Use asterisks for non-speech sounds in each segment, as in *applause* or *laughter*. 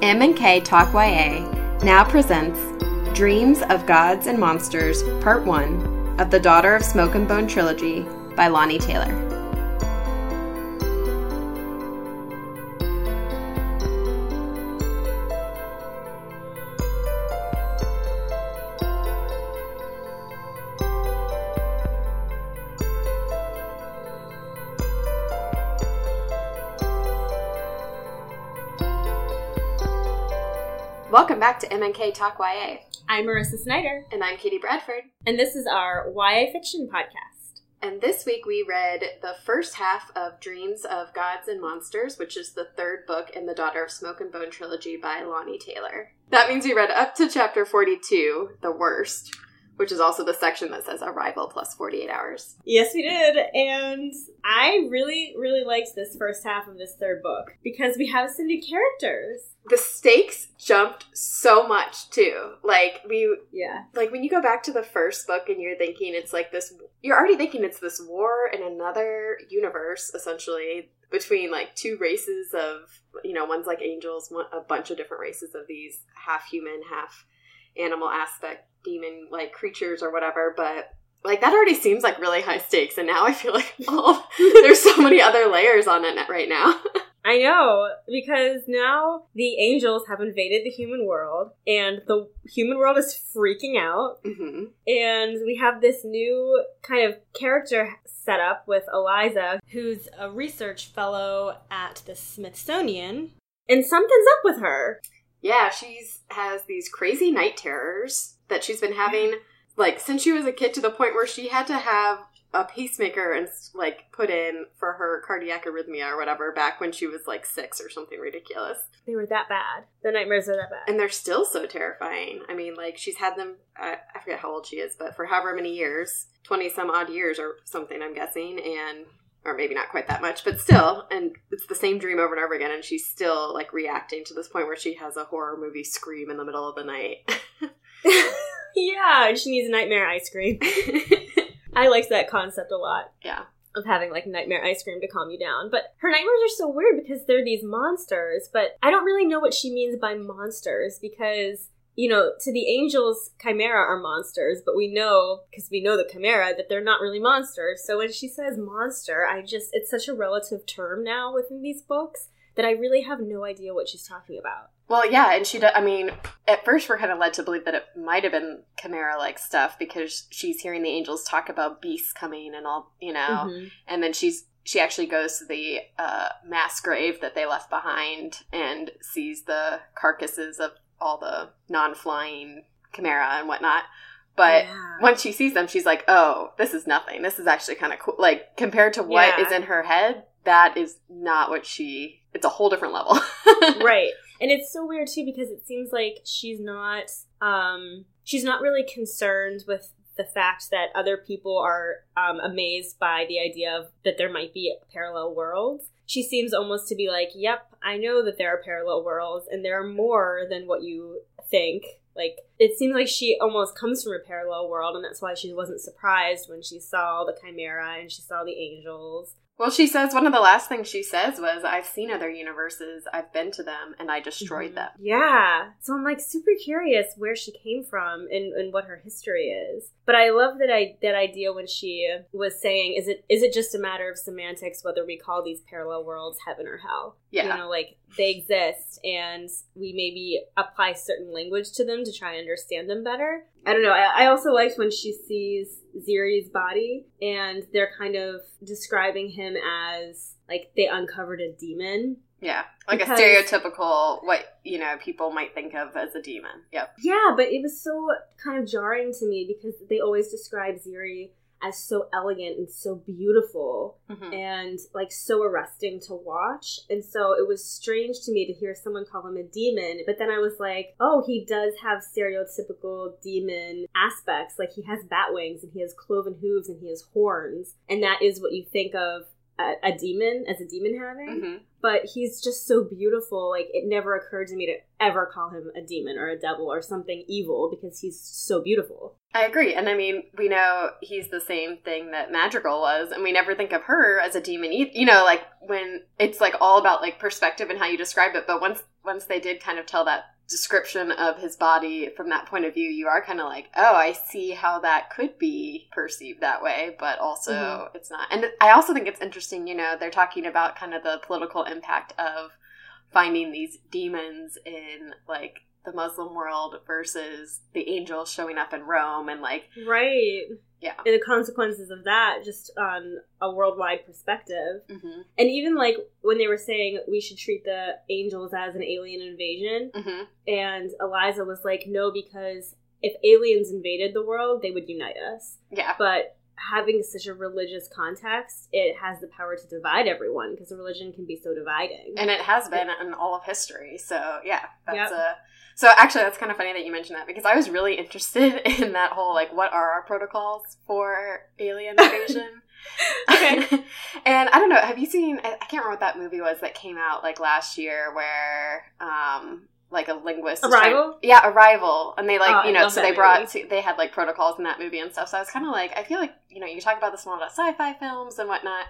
M&K Talk YA now presents Dreams of Gods and Monsters Part 1 of the Daughter of Smoke and Bone trilogy by Lonnie Taylor. Back to M&K Talk YA. I'm Marissa Snyder, And I'm Katie Bradford. and this is our YA fiction podcast. And this week we read the first half of Dreams of Gods and Monsters, which is the third book in the Daughter of Smoke and Bone trilogy by Lonnie Taylor. That means we read up to chapter 42, the worst, which is also the section that says arrival plus 48 hours. Yes, we did, and I really, really liked this first half of this third book because we have some new characters. The stakes jumped so much too. Like we Yeah, like when you go back to the first book and you're thinking it's like this you're already thinking it's this war in another universe essentially between like two races of you know one's like angels one, a bunch of different races of these half human half animal aspect demon like creatures or whatever but like that already seems like really high stakes and now i feel like *laughs* oh *laughs* there's so many other layers on it right now *laughs* I know because now the angels have invaded the human world, and the human world is freaking out. hmm And we have this new kind of character set up with Eliza, who's a research fellow at the Smithsonian, and something's up with her. Yeah, she's has these crazy night terrors that she's been having like since she was a kid to the point where she had to have a pacemaker and like put in for her cardiac arrhythmia or whatever back when she was like 6 or something ridiculous. They were that bad. The nightmares are that bad. And they're still so terrifying. I mean, like she's had them I, I forget how old she is, but for however many years, 20 some odd years or something I'm guessing and or maybe not quite that much, but still, and it's the same dream over and over again, and she's still like reacting to this point where she has a horror movie scream in the middle of the night. *laughs* *laughs* yeah, she needs nightmare ice cream. *laughs* I liked that concept a lot yeah. of having like nightmare ice cream to calm you down. But her nightmares are so weird because they're these monsters, but I don't really know what she means by monsters because you know, to the angels, chimera are monsters, but we know because we know the chimera that they're not really monsters. So when she says monster, I just it's such a relative term now within these books that I really have no idea what she's talking about. Well, yeah, and she. Do, I mean, at first we're kind of led to believe that it might have been chimera-like stuff because she's hearing the angels talk about beasts coming and all, you know, Mhm. and then she's she actually goes to the uh, mass grave that they left behind and sees the carcasses of all the non-flying chimera and whatnot. But Yeah. once she sees them, she's like, "Oh, this is nothing. This is actually kind of cool." Like compared to what Yeah. is in her head, that is not what she. It's a whole different level. *laughs* right and it's so weird too because it seems like she's not um she's not really concerned with the fact that other people are um, amazed by the idea of that there might be parallel worlds. She seems almost to be like yep i know that there are parallel worlds and there are more than what you think. Like it seems like she almost comes from a parallel world and that's why she wasn't surprised when she saw the chimera and she saw the angels Well, she says one of the last things she says was, "I've seen other universes. I've been to them, and I destroyed Mhm. them." Yeah. So I'm like super curious where she came from and, and what her history is. But I love that I that idea when she was saying, is it is it just a matter of semantics whether we call these parallel worlds heaven or hell? Yeah. You know, like they exist and we maybe apply certain language to them to try and understand them better. I don't know. I, I also liked when she sees Ziri's body and they're kind of describing him as like they uncovered a demon Yeah, like Because- a stereotypical what you know people might think of as a demon. Yep. Yeah, but it was so kind of jarring to me because they always describe Ziri as so elegant and so beautiful Mhm. and like so arresting to watch. And so it was strange to me to hear someone call him a demon. But then I was like, oh, he does have stereotypical demon aspects. Like he has bat wings and he has cloven hooves and he has horns. And that is what you think of a, a demon as a demon having Mhm. but he's just so beautiful. Like it never occurred to me to ever call him a demon or a devil or something evil because he's so beautiful. I agree, and I mean we know he's the same thing that Madrigal was, and we never think of her as a demon. e- You know, like when it's like all about like perspective and how you describe it. But once once they did kind of tell that description of his body from that point of view, you are kind of like, oh, I see how that could be perceived that way, but also mm-hmm. it's not. And I also think it's interesting, you know, they're talking about kind of the political impact of finding these demons in like the Muslim world versus the angels showing up in Rome and like right yeah and the consequences of that just on a worldwide perspective mm-hmm. and even like when they were saying we should treat the angels as an alien invasion mm-hmm. and Eliza was like no because if aliens invaded the world they would unite us yeah but having such a religious context, it has the power to divide everyone because religion can be so dividing. And it has been in all of history. So yeah, that's yep. a so actually, that's kind of funny that you mentioned that because I was really interested *laughs* in that whole like, what are our protocols for alien *laughs* invasion? okay. *laughs* and I don't know. Have you seen? I can't remember what that movie was that came out like last year, where um like a linguist arrival trying, yeah arrival. And they like oh, you know so they brought they had like protocols in that movie and stuff. So i was kind of like i feel like you know you talk about this one about sci-fi films and whatnot.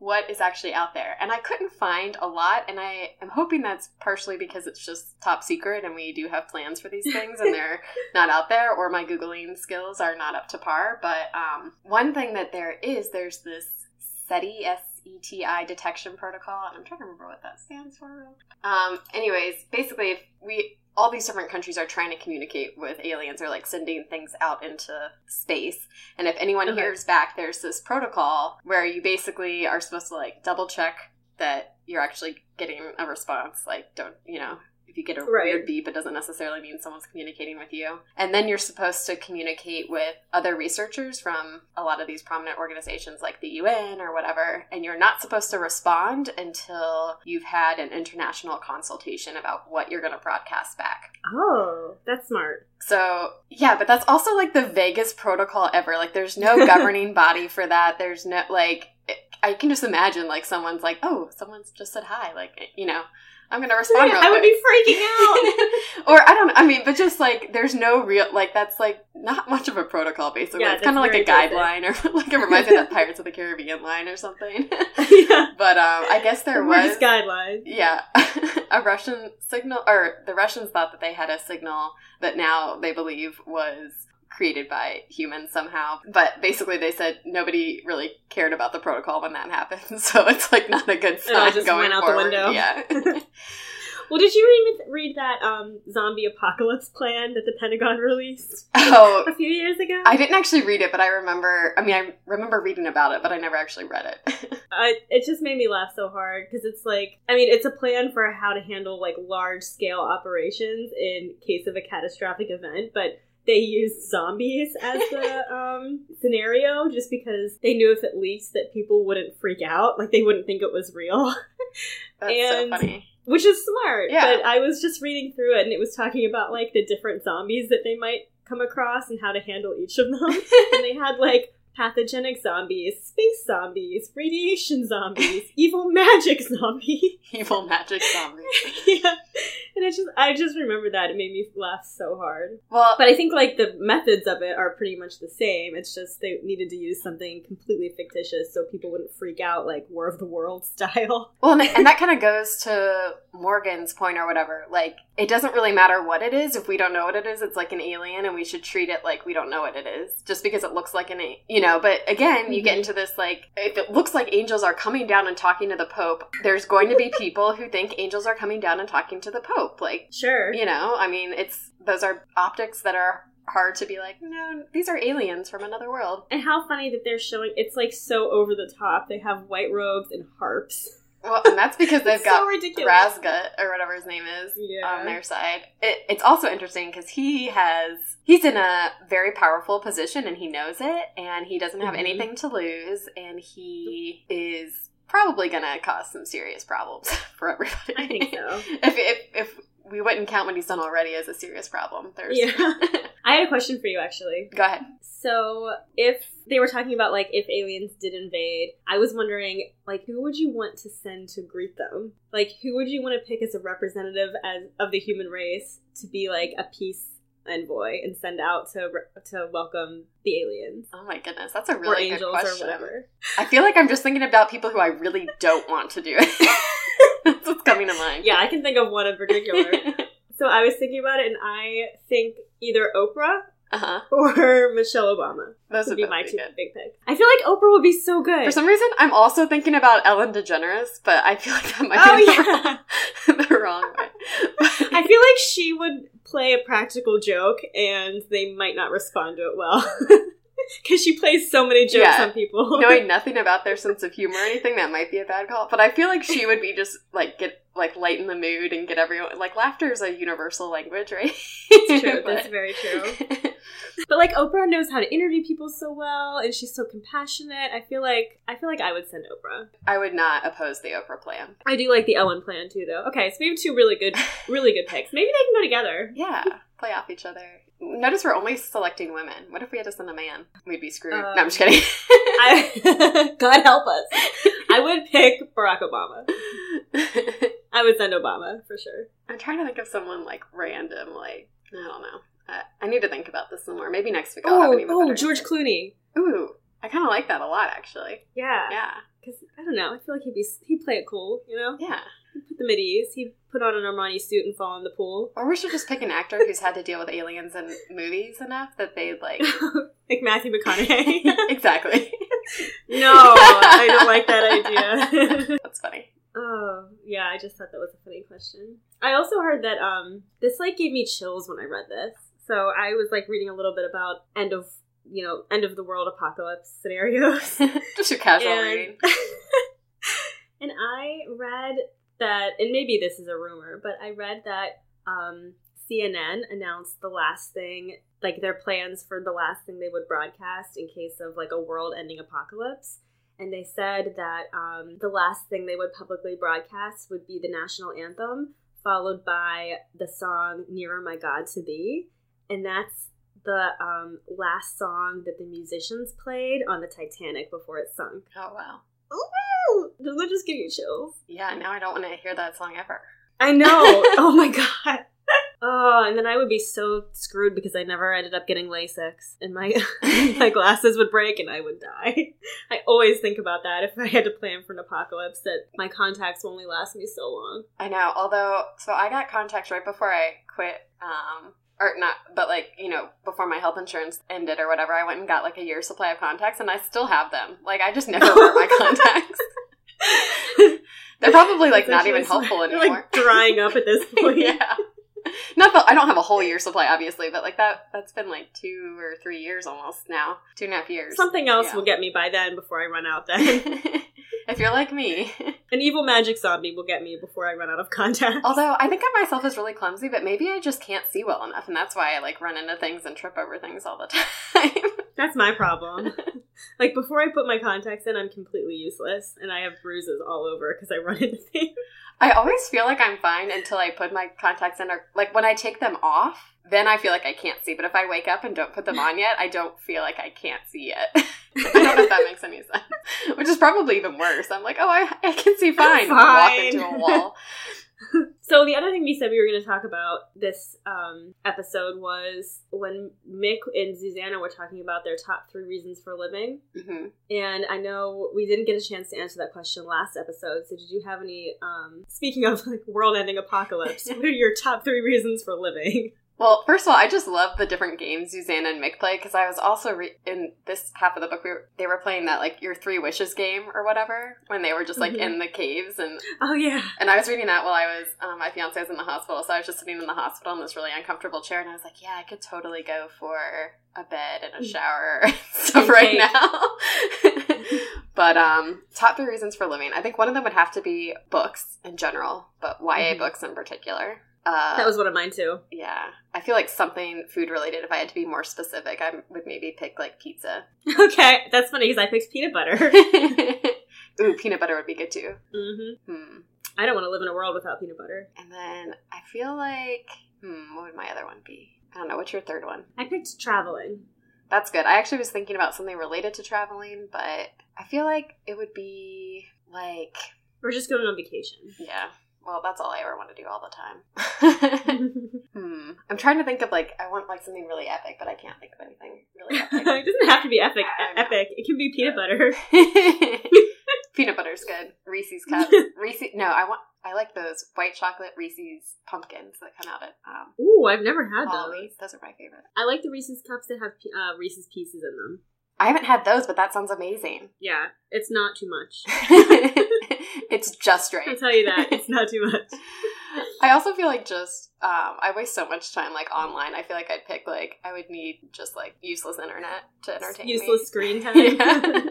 What is actually out there. And I couldn't find a lot, and I am hoping that's partially because it's just top secret and we do have plans for these things and they're *laughs* not out there, or my Googling skills are not up to par. But um, one thing that there is, there's this SETI, S E T I detection protocol, and I'm trying to remember what that stands for. Um, anyways, basically, if we all these different countries are trying to communicate with aliens or like sending things out into space. And if anyone okay. hears back, there's this protocol where you basically are supposed to like double check that you're actually getting a response. Like, don't, you know, if you get a right. weird beep, it doesn't necessarily mean someone's communicating with you. And then you're supposed to communicate with other researchers from a lot of these prominent organizations like the UN or whatever. And you're not supposed to respond until you've had an international consultation about what you're going to broadcast back. Oh, that's smart. So, yeah, but that's also like the vaguest protocol ever. Like, there's no *laughs* governing body for that. There's no, like, I can just imagine, like, someone's like, oh, someone's just said hi. Like, you know, I'm gonna respond. I would be freaking out. *laughs* or I don't. I mean, but just like there's no real like that's like not much of a protocol. Basically, yeah, it's kind of like a guideline, or *laughs* like it reminds me of that Pirates of the Caribbean line or something. *laughs* yeah. But um, I guess there was guidelines. Yeah, a Russian signal, or the Russians thought that they had a signal that now they believe was created by humans somehow. But basically, they said nobody really cared about the protocol when that *laughs* happened, so it's like not a good sign just going went out forward. the window. Yeah. *laughs* *laughs* well, did you read read that um, zombie apocalypse plan that the Pentagon released? Oh, a few years ago. I didn't actually read it, but I remember. I mean, I remember reading about it, but I never actually read it. uh, it just made me laugh so hard because it's like, I mean, it's a plan for how to handle like large scale operations in case of a catastrophic event, but they used zombies as the *laughs* um, scenario just because they knew if it leaked that people wouldn't freak out, like they wouldn't think it was real. *laughs* That's and, so funny. Which is smart. Yeah. But I was just reading through it and it was talking about like the different zombies that they might come across and how to handle each of them. *laughs* and they had like pathogenic zombies, space zombies, radiation zombies, *laughs* evil magic zombie. *laughs* evil magic zombie. *laughs* yeah. And it just I just remember that. It made me laugh so hard. Well But I think like the methods of it are pretty much the same. It's just they needed to use something completely fictitious so people wouldn't freak out like War of the World style. Well and, and that kind of goes to Morgan's point or whatever. Like it doesn't really matter what it is if we don't know what it is. It's like an alien and we should treat it like we don't know what it is just because it looks like an you know know, but again, mm-hmm. you get mm-hmm. into this like, if it looks like angels are coming down and talking to the Pope, there's going to be *laughs* people who think angels are coming down and talking to the Pope. Like, sure. You know, I mean, it's, those are optics that are hard to be like, no, these are aliens from another world. And how funny that they're showing, it's like so over the top. They have white robes and harps. Well, and that's because *laughs* they've got so Razgut or whatever his name is yeah. on their side. It, it's also interesting because he has he's in a very powerful position and he knows it, and he doesn't have mm-hmm. anything to lose, and he is probably going to cause some serious problems *laughs* for everybody. I think so. *laughs* if, if if we wouldn't count what he's done already as a serious problem. There's yeah. *laughs* I had a question for you actually. Go ahead. So if they were talking about like if aliens did invade, I was wondering like who would you want to send to greet them? Like who would you want to pick as a representative as of the human race to be like a peace envoy and send out to to welcome the aliens. Oh my goodness, that's a really or angels good question. or whatever. I feel like I'm just thinking about people who I really don't want to do it. *laughs* that's what's coming to mind. Yeah, I can think of one in particular. *laughs* so I was thinking about it, and I think either Oprah uh huh. or *laughs* Michelle Obama Those would be my two good. big picks. I feel like Oprah would be so good. For some reason, I'm also thinking about Ellen DeGeneres, but I feel like that might oh be the, yeah, wrong, *laughs* the wrong way. I feel like she would play a practical joke, and they might not respond to it well *laughs* because she plays so many jokes Yeah. on people. *laughs* Knowing *laughs* nothing about their sense of humor or anything, that might be a bad call. But I feel like she would be just like get like lighten the mood and get everyone like laughter is a universal language, right? That's true. But- That's very true. But like Oprah knows how to interview people so well, and she's so compassionate. I feel like I feel like I would send Oprah. I would not oppose the Oprah plan. I do like the Ellen plan too, though. Okay, so we have two really good, really good picks. Maybe they can go together. Yeah, play off each other. Notice we're only selecting women. What if we had to send a man? We'd be screwed. no, I'm just um, kidding. I, *laughs* God help us. I would pick Barack Obama. I would send Obama for sure. I'm trying to think of someone like random, like I don't know. I, I need to think about this some more. Maybe next week I'll have Oh, an even oh, George answer. Clooney. Ooh, I kind of like that a lot, actually. Yeah, Yeah, because I don't know. I feel like he'd be he'd play it cool. You know, yeah. he'd put them at ease. He'd put on an Armani suit and fall in the pool. Or we should just pick an actor who's had to deal with aliens in movies enough that they'd like. *laughs* like Matthew McConaughey. *laughs* exactly. no, I don't like that idea. *laughs* That's funny. oh, yeah, I just thought that was a funny question. I also heard that um this like gave me chills when I read this. So I was like reading a little bit about end of you know end of the world apocalypse scenarios. *laughs* just your casual and, reading. *laughs* and I read that, and maybe this is a rumor, but I read that um, CNN announced the last thing, like their plans for the last thing they would broadcast in case of like a world-ending apocalypse. And they said that um, the last thing they would publicly broadcast would be the national anthem, followed by the song "Nearer My God to Thee," and that's the um, last song that the musicians played on the Titanic before it sunk. Oh wow. Ooh, doesn't that just give you chills? Yeah. Now I don't want to hear that song ever. I know. *laughs* oh my god. Oh, and then I would be so screwed because I never ended up getting LASIX, and my *laughs* my glasses would break and I would die. I always think about that if I had to plan for an apocalypse. That my contacts will only last me so long. I know. Although, so I got contacts right before I quit. Um, or not, but like you know, before my health insurance ended or whatever, I went and got like a year supply of contacts, and I still have them. Like I just never wear my *laughs* contacts. *laughs* They're probably like not even helpful anymore. like drying up at this *laughs* point. yeah. *laughs* Not that I don't have a whole year supply, obviously, but like that that's been like two or three years almost now. Two and a half years. Something else Yeah. will get me by then before I run out. Then *laughs* if you're like me. *laughs* an evil magic zombie will get me before I run out of contacts. Although I think of myself as really clumsy, but maybe I just can't see well enough, and that's why I like run into things and trip over things all the time. That's my problem. Like before I put my contacts in, I'm completely useless, and I have bruises all over because I run *laughs* into things. I always feel like I'm fine until I put my contacts in, or like when I take them off, then I feel like I can't see. But if I wake up and don't put them on yet, I don't feel like I can't see yet. *laughs* I don't know if that makes any sense. *laughs* Which is probably even worse. I'm like, oh, I, I can see fine. I'm Walk fine. into a wall. So the other thing we said we were going to talk about this um, episode was when Mik and Zuzana were talking about their top three reasons for living. hmm And I know we didn't get a chance to answer that question last episode. So did you have any? Um, speaking of like world-ending apocalypse, *laughs* what are your top three reasons for living? Well, first of all, I just love the different games Zuzana and Mik play because I was also re- in this half of the book. We were, they were playing that like your three wishes game or whatever when they were just like Mhm. in the caves and Oh yeah, and I was reading that while I was um, my fiance was in the hospital, so I was just sitting in the hospital in this really uncomfortable chair, and I was like, yeah, I could totally go for a bed and a shower *laughs* and stuff Mm. Right now. *laughs* but um, top three reasons for living. I think one of them would have to be books in general, but YA Mhm. books in particular. Uh, that was one of mine too. yeah, I feel like something food related. If I had to be more specific, I would maybe pick like pizza. *laughs* Okay, that's funny because I picked peanut butter. *laughs* *laughs* Ooh, peanut butter would be good too. hmm Hmm. I don't want to live in a world without peanut butter. And then I feel like, hmm, what would my other one be? I don't know. What's your third one? I picked traveling. That's good. I actually was thinking about something related to traveling, but I feel like it would be like, We're just going on vacation. yeah. Well, that's all I ever want to do all the time. *laughs* *laughs* hmm. I'm trying to think of like I want like something really epic, but I can't think of anything really *laughs* epic. it doesn't have to be epic. Epic. It can be peanut butter. Peanut butter's good. Reese's cups. Reese. No, I want. I like those white chocolate Reese's pumpkins that come out at um, Ooh, I've never had Halloween. those. Those are my favorite. I like the Reese's cups that have uh, Reese's pieces in them. I haven't had those, but that sounds amazing. Yeah, it's not too much. *laughs* it's just right. I'll tell you that it's not too much. *laughs* I also feel like just um, I waste so much time like online. I feel like I'd pick like I would need just like useless internet to entertain Useless me. screen *laughs* time. yeah,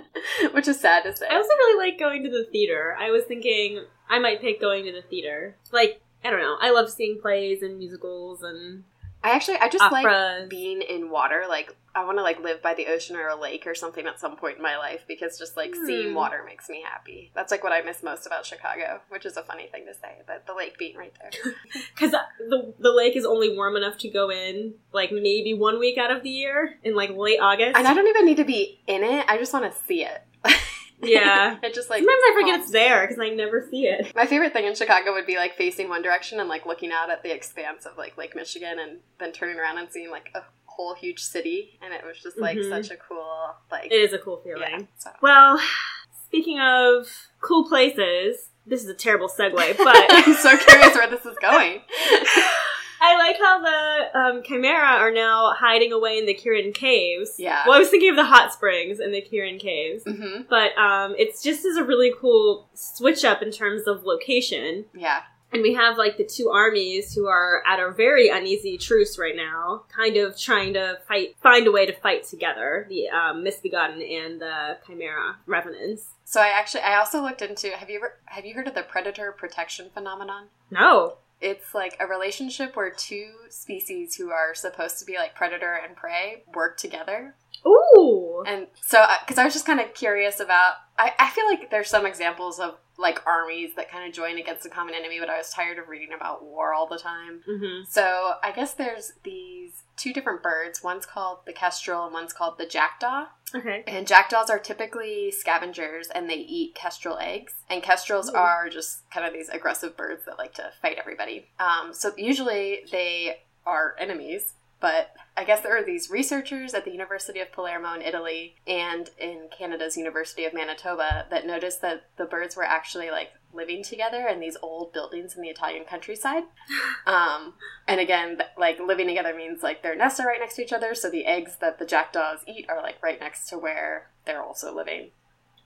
which is sad to say. I also really like going to the theater. I was thinking I might pick going to the theater. Like, I don't know. I love seeing plays and musicals and I actually I just like being in water. Like I want to like live by the ocean or a lake or something at some point in my life because just like seeing Hmm. water makes me happy. That's like what I miss most about Chicago, which is a funny thing to say, but the lake being right there. *laughs* Because the, the lake is only warm enough to go in, like, maybe one week out of the year in, like, late August. and I don't even need to be in it. I just want to see it. *laughs* Yeah. *laughs* it just like Sometimes I forget it's there because I never see it. My favorite thing in Chicago would be like facing one direction and like looking out at the expanse of like Lake Michigan and then turning around and seeing like a whole huge city and it was just like Mhm. such a cool like It is a cool feeling. yeah. So Well, speaking of cool places, this is a terrible segue, but *laughs* I'm so curious where this is going. *laughs* I like how the um, Chimera are now hiding away in the Kirin Caves. Yeah. Well, I was thinking of the hot springs in the Kirin Caves. hmm But um, it's just as a really cool switch up in terms of location. Yeah. And we have like the two armies who are at a very uneasy truce right now, kind of trying to fight, find a way to fight together. The um, Misbegotten and the Chimera Revenants. So I actually I also looked into have you ever have you heard of the predator protection phenomenon? No. It's like a relationship where two species who are supposed to be like predator and prey work together Ooh. And so, because I was just kind of curious about, I, I feel like there's some examples of like armies that kind of join against a common enemy, but I was tired of reading about war all the time. hmm So I guess there's these two different birds. One's called the kestrel and one's called the jackdaw. Okay. And jackdaws are typically scavengers and they eat kestrel eggs. And kestrels Ooh. are just kind of these aggressive birds that like to fight everybody. Um, so usually they are enemies. But I guess there are these researchers at the University of Palermo in Italy and in Canada's University of Manitoba that noticed that the birds were actually like living together in these old buildings in the Italian countryside. *laughs* Um, and again, like living together means like their nests are right next to each other, so the eggs that the jackdaws eat are like right next to where they're also living,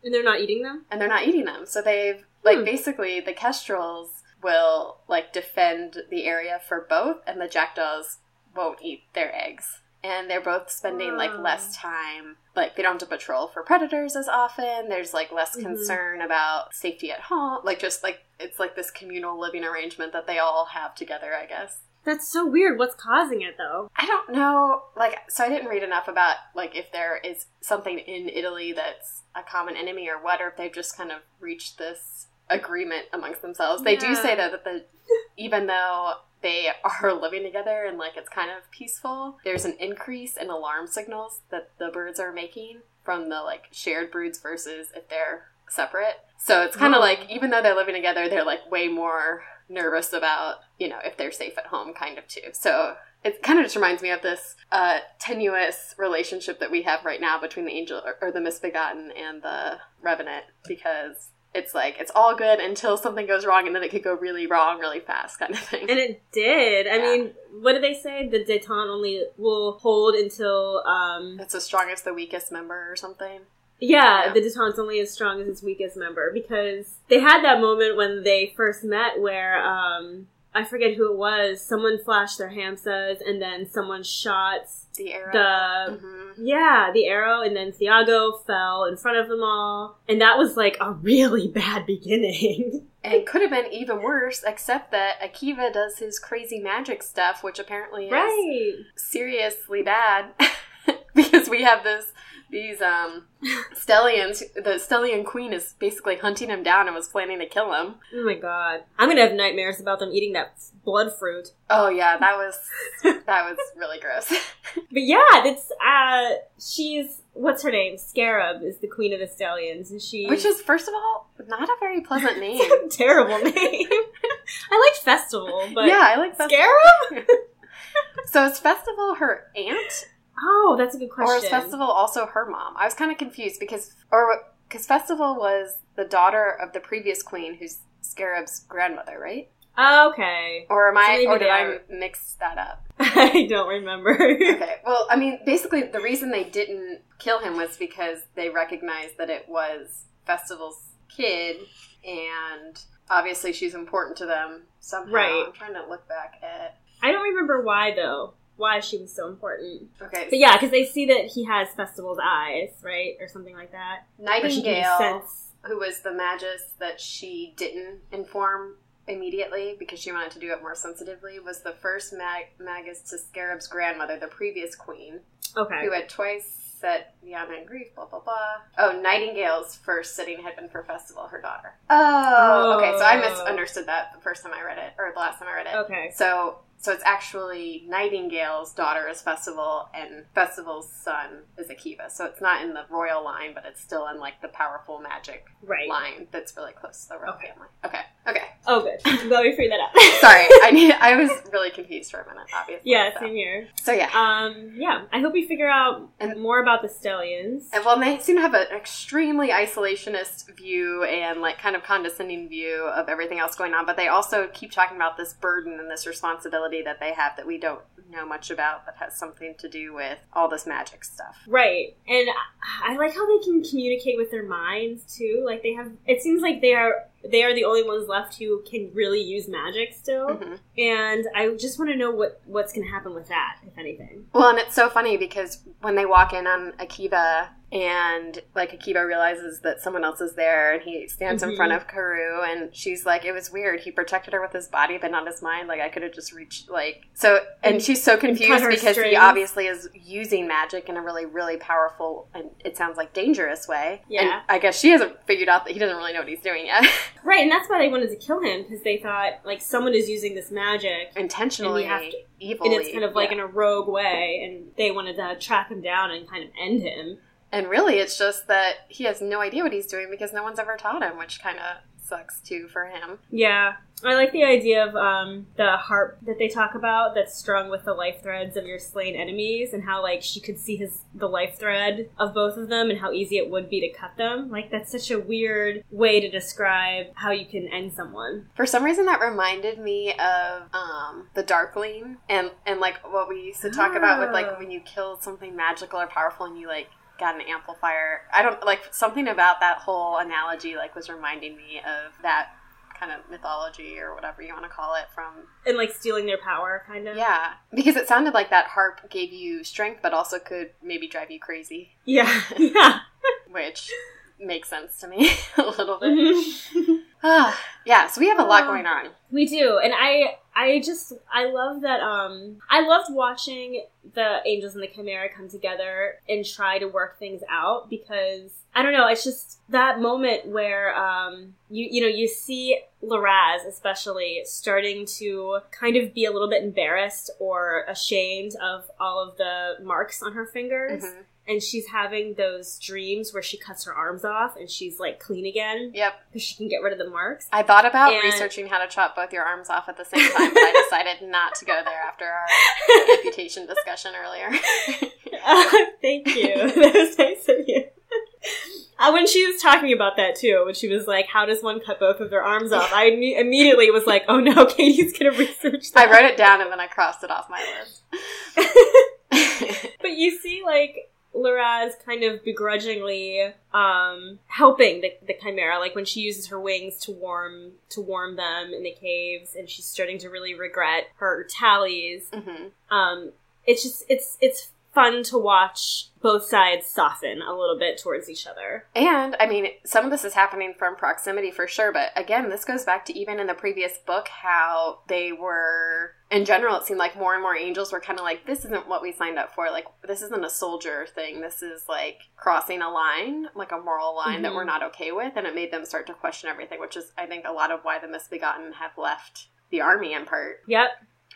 And they're not eating them? and they're not eating them. So they've like Hmm. basically the kestrels will like defend the area for both, and the jackdaws won't eat their eggs. And they're both spending like less time, like they don't have to patrol for predators as often. There's like less Mhm. concern about safety at home. Like just like it's like this communal living arrangement that they all have together, I guess. That's so weird. What's causing it though? I don't know. Like, so I didn't read enough about like if there is something in Italy that's a common enemy or what, or if they've just kind of reached this agreement amongst themselves. They do say though that the *laughs* even though they *laughs* are living together and like it's kind of peaceful, there's an increase in alarm signals that the birds are making from the like shared broods versus if they're separate. So it's kind of Oh. like even though they're living together, they're like way more nervous about you know if they're safe at home, kind of too. So it kind of just reminds me of this uh, tenuous relationship that we have right now between the angel or, or the misbegotten and the revenant because it's like it's all good until something goes wrong and then it could go really wrong really fast kind of thing And it did. I Yeah. mean, what did they say? The detente only will hold until um it's the strongest the weakest member or something yeah, Yeah. the detente's only as strong as its weakest member because they had that moment when they first met where um I forget who it was. Someone flashed their hamsas and then someone shot the arrow the Mhm. yeah, the arrow, and then Thiago fell in front of them all. And that was like a really *laughs* bad beginning. and it could have been even worse except that akiva does his crazy magic stuff which apparently is right. seriously bad *laughs* because we have this these um Stelians the Stelian queen is basically hunting him down and was planning to kill him Oh my god. I'm gonna have nightmares about them eating that blood fruit. oh yeah that was *laughs* that was really gross *laughs* But yeah, that's uh she's what's her name? Scarab is the queen of the Stelians, and she which is first of all not a very pleasant *laughs* name terrible name. I like festival, but yeah i like that Scarab? so is festival her aunt Oh, that's a good question. or is festival also her mom i was kind of confused because or because festival was the daughter of the previous queen who's Scarab's grandmother, right? Oh, okay. Or am I? Or did I mix that up? *laughs* I don't remember. Okay. Well, I mean, basically, the reason they didn't kill him was because they recognized that it was Festival's kid, and obviously she's important to them somehow. Right. I'm trying to look back at. I don't remember why though. Why she was so important. Okay. But yeah, because they see that he has Festival's eyes, right, or something like that. Or she can Nightingale, sense. who was the magus that she didn't inform immediately because she wanted to do it more sensitively, was the first mag- magus to Scarab's grandmother, the previous queen. Okay. who had twice set Yana in grief, blah, blah, blah. Oh, Nightingale's first sitting had been for Festival, her daughter. Oh, okay. So I misunderstood that the first time I read it, or the last time I read it. Okay. So, so it's actually Nightingale's daughter is Festival, and Festival's son is Akiva. So it's not in the royal line, but it's still in like the powerful magic Right. line that's really close to the royal Okay. family. Okay, okay. Oh, good. *laughs* I'm glad we figured that out. Sorry, *laughs* I need. I was really confused for a minute. Obviously. yeah, So, same here. so yeah. Um, yeah. I hope we figure out And- more about the Stelians. And, well, they seem to have an extremely isolationist view and like kind of condescending view of everything else going on, but they also keep talking about this burden and this responsibility that they have that we don't know much about that has something to do with all this magic stuff. Right. And I like how they can communicate with their minds too. Like they have it seems like they are they are the only ones left who can really use magic still. Mhm. And I just want to know what what's going to happen with that, if anything. Well, and it's so funny because when they walk in on Akiva and like Akiva realizes that someone else is there and he stands in Mhm. front of Karou and she's like, it was weird. He protected her with his body but not his mind. Like I could have just reached like so and And- she's so confused because he obviously is using magic in a really, really powerful and it sounds like dangerous way. Yeah. And I guess she hasn't figured out that he doesn't really know what he's doing yet. *laughs* Right, and that's why they wanted to kill him because they thought like someone is using this magic Intentionally And evil. and it's kind of like yeah. in a rogue way and they wanted to track him down and kind of end him. And really, it's just that he has no idea what he's doing because no one's ever taught him, which kind of sucks too for him. Yeah. I like the idea of um, the harp that they talk about that's strung with the life threads of your slain enemies and how like she could see his the life thread of both of them and how easy it would be to cut them. Like that's such a weird way to describe how you can end someone. For some reason, that reminded me of um, the Darkling and and like what we used to talk about with Oh. like when you kill something magical or powerful and you like got an amplifier. I don't like something about that whole analogy like was reminding me of that kind of mythology or whatever you want to call it from And like stealing their power kind of. yeah because it sounded like that harp gave you strength but also could maybe drive you crazy Yeah. *laughs* Yeah. which makes sense to me *laughs* a little bit Mhm. ah yeah so we have a lot going on We do, and I I just I love that um I loved watching the angels and the chimera come together and try to work things out because I don't know, it's just that moment where um you you know you see Laraz especially starting to kind of be a little bit embarrassed or ashamed of all of the marks on her fingers Mhm. And she's having those dreams where she cuts her arms off and she's like clean again yep because she can get rid of the marks. I thought about And- researching how to chop both your arms off at the same time, but I decided not to go there after our *laughs* amputation discussion earlier. Uh, *laughs* thank you. *laughs* that was nice of you. Uh, when she was talking about that too, when she was like, "How does one cut both of their arms off?" I imme- immediately was like, "Oh no, Katie's gonna research I wrote it down and then I crossed it off my list. but you see, like Laraz kind of begrudgingly um, helping the, the chimera, like when she uses her wings to warm to warm them in the caves, and she's starting to really regret her tallies. hmm um, it's just it's it's fun to watch both sides soften a little bit towards each other. And I mean, some of this is happening from proximity for sure, but again, this goes back to even in the previous book how they were. In general, it seemed like more and more angels were kind of like, this isn't what we signed up for. Like, this isn't a soldier thing. This is like crossing a line, like a moral line that Mhm. we're not okay with. And it made them start to question everything, which is, I think, a lot of why the Misbegotten have left the army in part. Yep.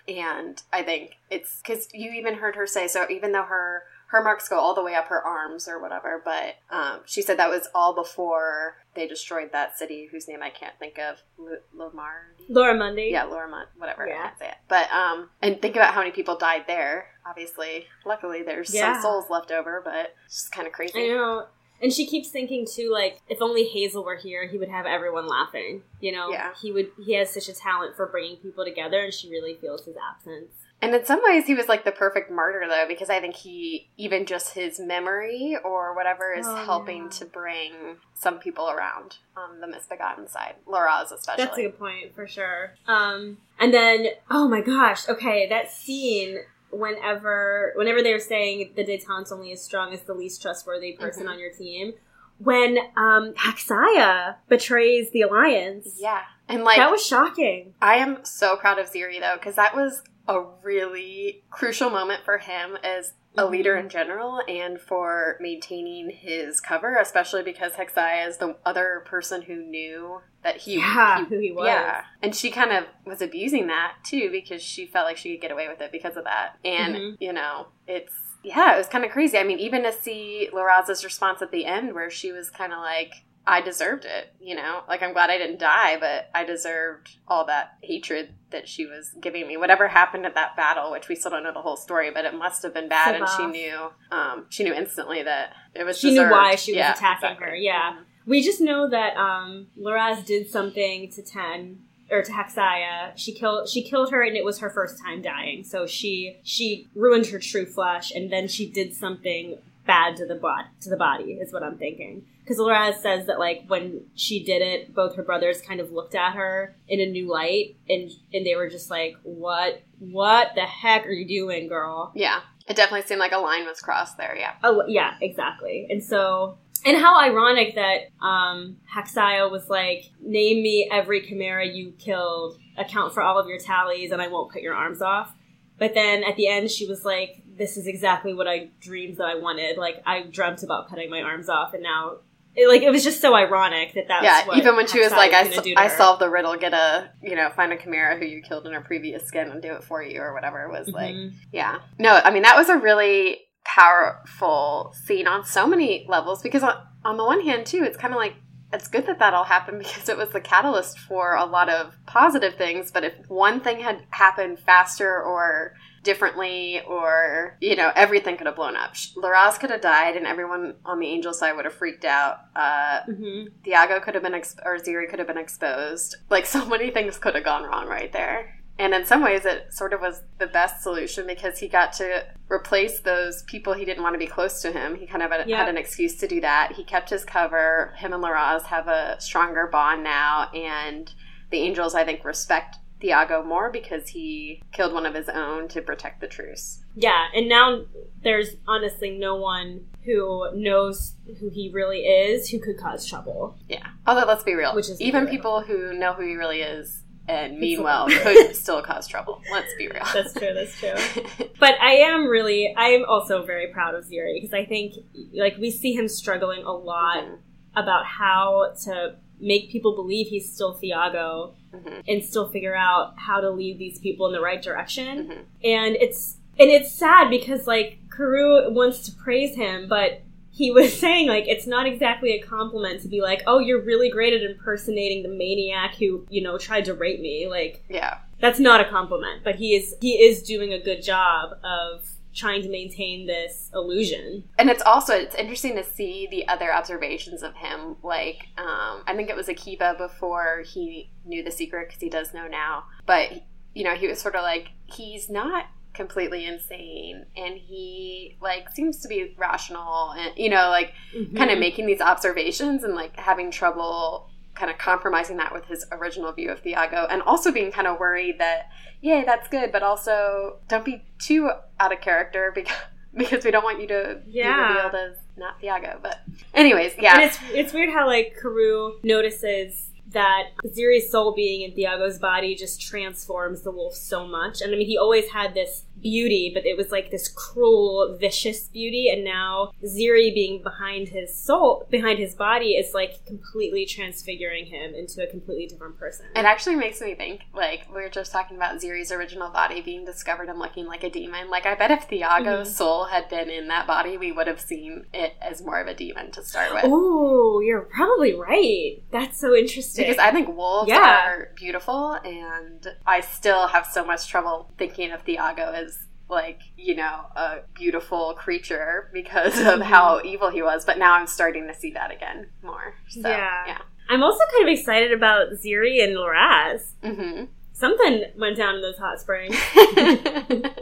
And I think it's because you even heard her say so. Even though her her marks go all the way up her arms or whatever, but um, she said that was all before they destroyed that city whose name I can't think of, L- Lomardi. Laura Mundy. Yeah, Lormont, whatever. I can't say it. But um, and think about how many people died there. Obviously, luckily there's Yeah. some souls left over, but it's just kind of crazy. I know. And she keeps thinking too, like if only Hazel were here, he would have everyone laughing. You know, Yeah. he would. He has such a talent for bringing people together, and she really feels his absence. And in some ways, he was like the perfect martyr, though, because I think he, even just his memory or whatever, is Oh, helping yeah. to bring some people around on the misbegotten side. Laura's especially. That's a good point for sure. Um, and then, oh my gosh, okay, that scene. Whenever, whenever they were saying the detente's only as strong as the least trustworthy person Mhm. on your team, when um, Haxaya betrays the alliance, yeah. And like, that was shocking. I am so proud of Ziri, though, because that was a really crucial moment for him as a Mhm. leader in general and for maintaining his cover, especially because Haxaya is the other person who knew that he, Yeah, he who he was. Yeah. And she kind of was abusing that too because she felt like she could get away with it because of that. And, Mhm. you know, it's, yeah, it was kind of crazy. I mean, even to see Loraza's response at the end where she was kind of like, I deserved it, you know? Like, I'm glad I didn't die, but I deserved all that hatred that she was giving me. Whatever happened at that battle, which we still don't know the whole story, but it must have been bad. And she knew, um, she knew instantly that it was She knew why she was Yeah, attacking exactly. her. Yeah, we just know that um, Loraz did something to Ten or to Haxaya. She killed she killed her, and it was her first time dying. So she she ruined her true flesh, and then she did something bad to the bod to the body. Is what I'm thinking. Because Loraz says that like when she did it, both her brothers kind of looked at her in a new light, and and they were just like, "What? What the heck are you doing, girl?" Yeah. It definitely seemed like a line was crossed there, yeah. Oh yeah, exactly. And so and how ironic that um Haxaya was like, name me every chimera you killed, account for all of your tallies, and I won't cut your arms off. But then at the end she was like, This is exactly what I dreamed that I wanted. Like I dreamt about cutting my arms off and now it, like it was just so ironic that that yeah, what even when she was like, I, gonna s- do to I solved the riddle, get a, you know, find a chimera who you killed in her previous skin and do it for you or whatever. It was like, Mhm. yeah. No, I mean, that was a really powerful scene on so many levels because on, on the one hand, too, it's kind of like, it's good that that all happened *laughs* because it was the catalyst for a lot of positive things. But if one thing had happened faster or differently or you know everything could have blown up Laraz could have died and everyone on the angel side would have freaked out uh Mhm. Thiago could have been ex- or Ziri could have been exposed. Like *laughs* so many things could have gone wrong right there. And in some ways, it sort of was the best solution because he got to replace those people he didn't want to be close to him. He kind of had, Yep. had an excuse to do that. He kept his cover. Him and Laraz have a stronger bond now, and the angels, I think, respect Thiago more because he killed one of his own to protect the truce. Yeah, and now there's honestly no one who knows who he really is who could cause trouble. Yeah. Although, let's be real, Which is even people who know who he really is and mean well could still cause trouble. Let's be real. That's true. That's true. *laughs* But I am really, I am also very proud of Ziri because I think, like, we see him struggling a lot Mhm. About how to make people believe he's still Thiago Mhm. and still figure out how to lead these people in the right direction. Mhm. And it's and it's sad because like Karou wants to praise him, but he was *laughs* saying like it's not exactly a compliment to be like, "Oh, you're really great at impersonating the maniac who, you know, tried to rape me." Like Yeah. that's not a compliment, but he is he is doing a good job of trying to maintain this illusion. And it's also it's interesting to see the other observations of him. Like, um, I think it was Akiva before he knew the secret because he does know now. But you know, he was sort of like he's not completely insane, and he like seems to be rational, and you know, like kind of making these observations and like having trouble kind of compromising that with his original view of Thiago and also being kind of worried that yay that's good but also don't be too out of character *laughs* because because we don't want you to Yeah. be revealed as not Thiago but anyways yeah And it's it's weird how like Karou notices that Ziri's soul being in Thiago's body just transforms the wolf so much. And I mean, he always had this beauty, but it was like this cruel, vicious beauty. And now Ziri being behind his soul, behind his body, is like completely transfiguring him into a completely different person. it actually makes me think like we were just talking about Ziri's original body being discovered and looking like a demon like I bet if Thiago's Mhm. soul had been in that body we would have seen it as more of a demon to start with Oh, you're probably right. That's so interesting. Because I think wolves Yeah. are beautiful, and I still have so much trouble thinking of Thiago as like you know a beautiful creature because of how evil he was but now i'm starting to see that again more. So Yeah. yeah. I'm also kind of excited about Ziri and Liraz. hmm Something went down in those hot springs. *laughs*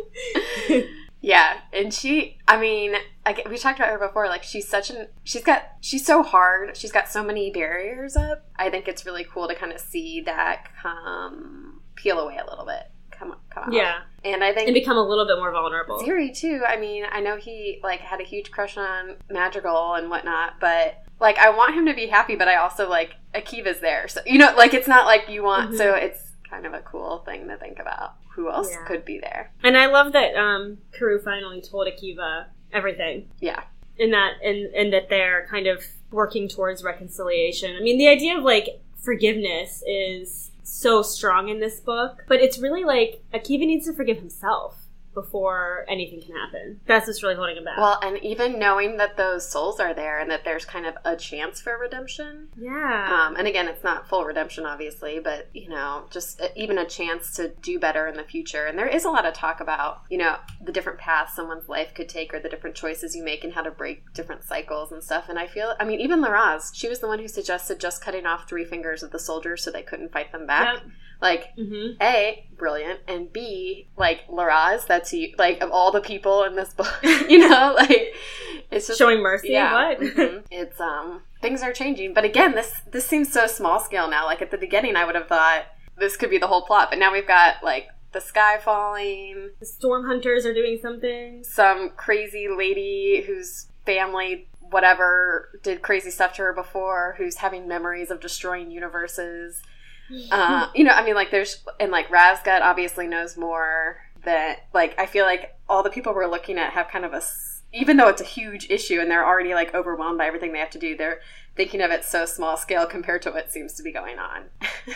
*laughs* yeah and she i mean like we talked about her before like she's such an she's got she's so hard. She's got so many barriers up. I think it's really cool to kind of see that come peel away a little bit come come out yeah, and i think and become a little bit more vulnerable. Ziri too. I mean, I know he like had a huge crush on Madrigal and whatnot, but like I want him to be happy, but I also like Akiva's there, so you know, like it's not like you want. So it's kind of a cool thing to think about. Who else Yeah. could be there? And I love that um, Karou finally told Akiva everything. Yeah, in that and and that they're kind of working towards reconciliation. I mean, the idea of like forgiveness is so strong in this book, but it's really like Akiva needs to forgive himself before anything can happen. That's what's really holding him back. Well, and even knowing that those souls are there and that there's kind of a chance for redemption. yeah. Um, and again, it's not full redemption, obviously, but you know, just a, even a chance to do better in the future. And there is a lot of talk about, you know, the different paths someone's life could take or the different choices you make and how to break different cycles and stuff. And I feel, I mean, even Liraz, she was the one who suggested just cutting off three fingers of the soldiers so they couldn't fight them back. Yep. Like, hmm a brilliant and b like Liraz, that's you like of all the people in this book, *laughs* you know, *laughs* like it's just Showing mercy. yeah. What? mhm. It's um things are changing. But again, this this seems so small scale now. Like at the beginning I would have thought this could be the whole plot, but now we've got like the sky falling, the storm hunters are doing something. some crazy lady whose family whatever did crazy stuff to her before, who's having memories of destroying universes. Uh, you know, I mean, like, there's, and like, Razgut obviously knows more that, like, I feel like all the people we're looking at have kind of a even though it's a huge issue and they're already, like, overwhelmed by everything they have to do, they're thinking of it so small scale compared to what seems to be going on. *laughs*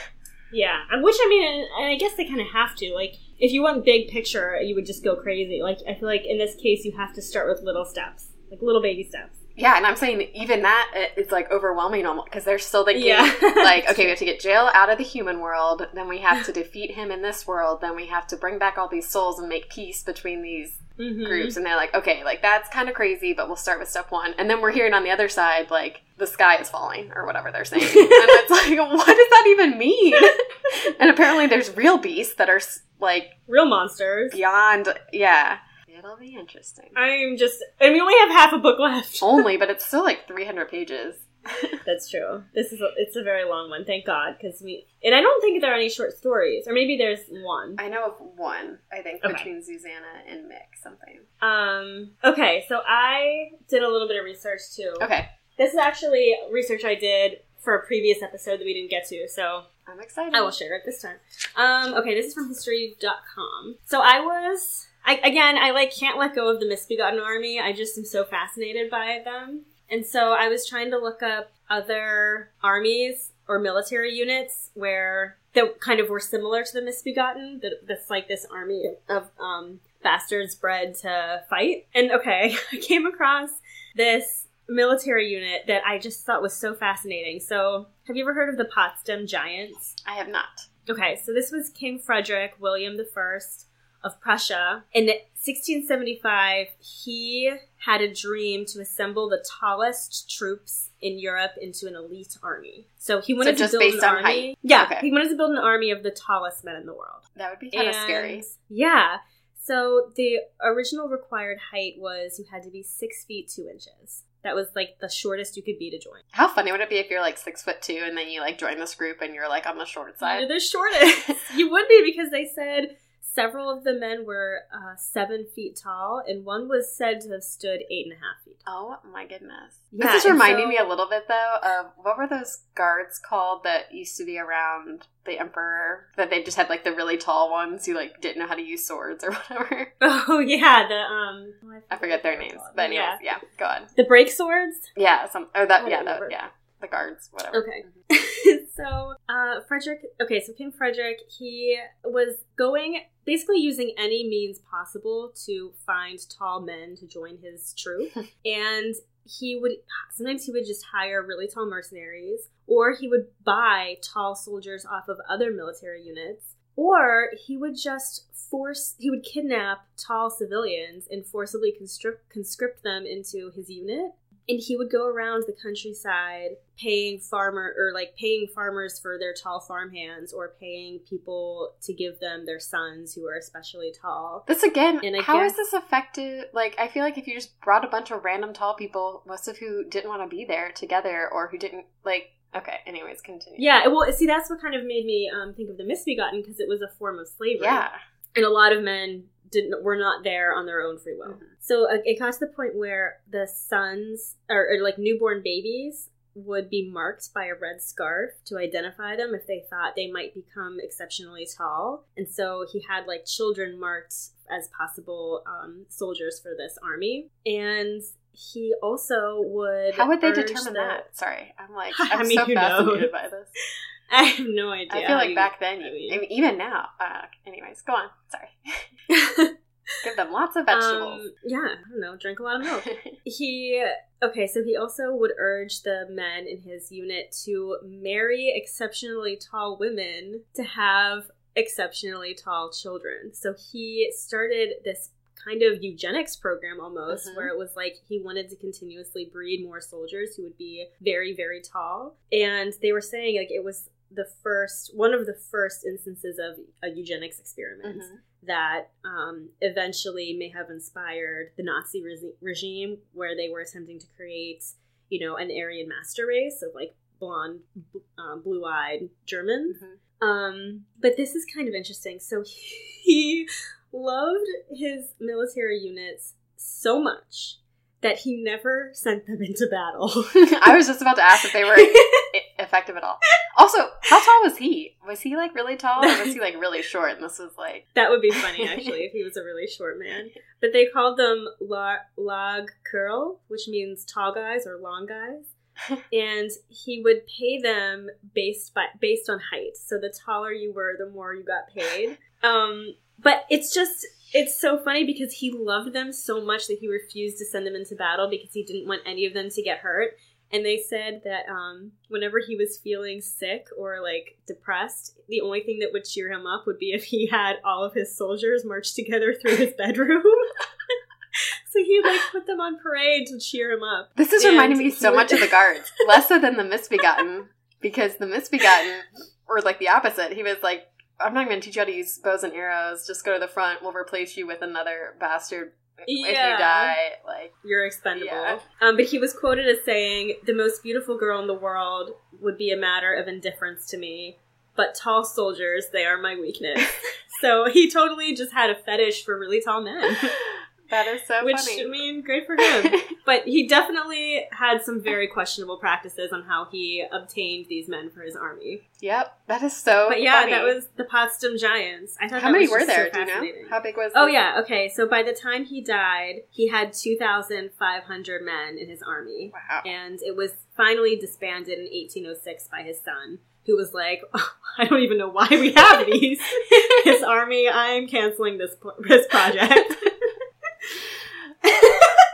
Yeah, which I mean, and I guess they kind of have to. Like, if you want big picture, you would just go crazy. Like, I feel like in this case, you have to start with little steps, like little baby steps. Yeah, and I'm saying even that it's, like, overwhelming almost, because they're still thinking, Yeah. *laughs* like, okay, we *laughs* have to get Jael out of the human world, then we have to defeat him in this world, then we have to bring back all these souls and make peace between these Mhm. groups and they're like okay like that's kind of crazy but we'll start with step one and then we're hearing on the other side like the sky is falling or whatever they're saying *laughs* and it's like what does that even mean and apparently there's real beasts that are like Real monsters. beyond yeah it'll be interesting I'm just, and we only have half a book left. *laughs* only but it's still like 300 pages *laughs* That's true. This is a, it's a very long one, thank God, because we and I don't think there are any short stories, or maybe there's one. i know of one i think Okay. between Zuzana and Mik something Um. Okay, so I did a little bit of research too. okay This is actually research I did for a previous episode that we didn't get to, so i'm excited I will share it this time. Um, okay, this is from history.com. So I was, I, again, I like can't let go of the Misbegotten Army. I just am so fascinated by them. And so I was trying to look up other armies or military units where that kind of were similar to the Misbegotten. That, that's like this army of um, bastards bred to fight. And okay, *laughs* I came across this military unit that I just thought was so fascinating. So, have you ever heard of the Potsdam Giants? i have not Okay, so this was King Frederick William I of Prussia. In 1675, he had a dream to assemble the tallest troops in Europe into an elite army. So he wanted just to build an army. height? Yeah, Okay. he wanted to build an army of the tallest men in the world. that would be kind of scary Yeah. So the original required height was you had to be six feet two inches. That was like the shortest you could be to join. How funny would it be if you're like six foot two and then you like join this group and you're like on the short side? You're the shortest. *laughs* you would be because they said several of the men were uh, seven feet tall, and one was said to have stood eight and a half feet tall. Oh my goodness. Yeah, this is reminding so- me a little bit though of what were those guards called that used to be around the emperor that they just had like the really tall ones who like didn't know how to use swords or *laughs* whatever. Oh yeah, the um, I forget their names. But anyways, Yeah. yeah, go on. the break swords. Yeah, some or that yeah, that, yeah. The guards, whatever. Okay. *laughs* so, uh, Frederick, okay, so King Frederick, he was going, basically using any means possible to find tall men to join his troop. *laughs* and he would, sometimes he would just hire really tall mercenaries, or he would buy tall soldiers off of other military units. or he would just force he would kidnap tall civilians and forcibly conscript conscript them into his unit and he would go around the countryside paying farmer or like paying farmers for their tall farm hands or paying people to give them their sons who are especially tall This again, And how is guess- this effective? Like, I feel like if you just brought a bunch of random tall people, most of who didn't want to be there together or who didn't, like, okay, anyways, continue. yeah well see that's what kind of made me um, think of the misbegotten because it was a form of slavery Yeah. and a lot of men didn't were not there on their own free will. Mhm. So uh, it got to the point where the sons or, or like newborn babies would be marked by a red scarf to identify them if they thought they might become exceptionally tall. And so he had like children marked as possible um, soldiers for this army. And he also would. How would they determine the- that? Sorry, I'm like, *laughs* I I'm mean, so fascinated knows? by this. *laughs* I have no idea. I feel like you- back then, I you, mean- I mean, even now. Uh, anyways, go on. Sorry. *laughs* Give them lots of vegetables. Um, yeah, I don't know. Drink a lot of milk. *laughs* He okay, so he also would urge the men in his unit to marry exceptionally tall women to have exceptionally tall children. So he started this kind of eugenics program almost Mhm. where it was like he wanted to continuously breed more soldiers who would be very very tall and they were saying like it was the first one of the first instances of a eugenics experiment Mhm. that um, eventually may have inspired the Nazi resi- regime, where they were attempting to create, you know, an Aryan master race of like blonde, b- uh, blue-eyed Germans. Mhm. Um, but this is kind of interesting. So he loved his military units so much that he never sent them into battle. *laughs* I was just about to ask if they were *laughs* effective at all. Also, how tall was he? Was he like really tall, or was he like really *laughs* short? And this was like, That would be funny, *laughs* actually, if he was a really short man. But they called them log, Lange Kerls, which means tall guys or long guys. *laughs* and he would pay them based by based on height. So the taller you were, the more you got paid. Um, but it's just it's so funny because he loved them so much that he refused to send them into battle because he didn't want any of them to get hurt. And they said that um, whenever he was feeling sick or like depressed, the only thing that would cheer him up would be if he had all of his soldiers march together through his bedroom. *laughs* so he'd like put them on parade to cheer him up. this is And reminding me so would- much of the guards, *laughs* less so than the misbegotten, because the misbegotten, or like the opposite, he was like, I'm not going to teach you how to use bows and arrows. Just go to the front. We'll replace you with another bastard if you Yeah. die. Like, You're expendable. Yeah. Um, but he was quoted as saying, "The most beautiful girl in the world would be a matter of indifference to me, but tall soldiers, they are my weakness." *laughs* so he totally just had a fetish for really tall men, *laughs* that is so which funny. I mean, great for him. *laughs* but he definitely had some very questionable practices on how he obtained these men for his army. yep, that is so. but yeah, funny. that was the Potsdam Giants. I thought How many were so there? Do you know? How big was? Oh yeah, okay. So by the time he died, he had 2,500 men in his army. Wow. And it was finally disbanded in 1806 by his son, who was like, "Oh, *laughs* I don't even know why we have these. *laughs* his army, I'm canceling this, this project. *laughs*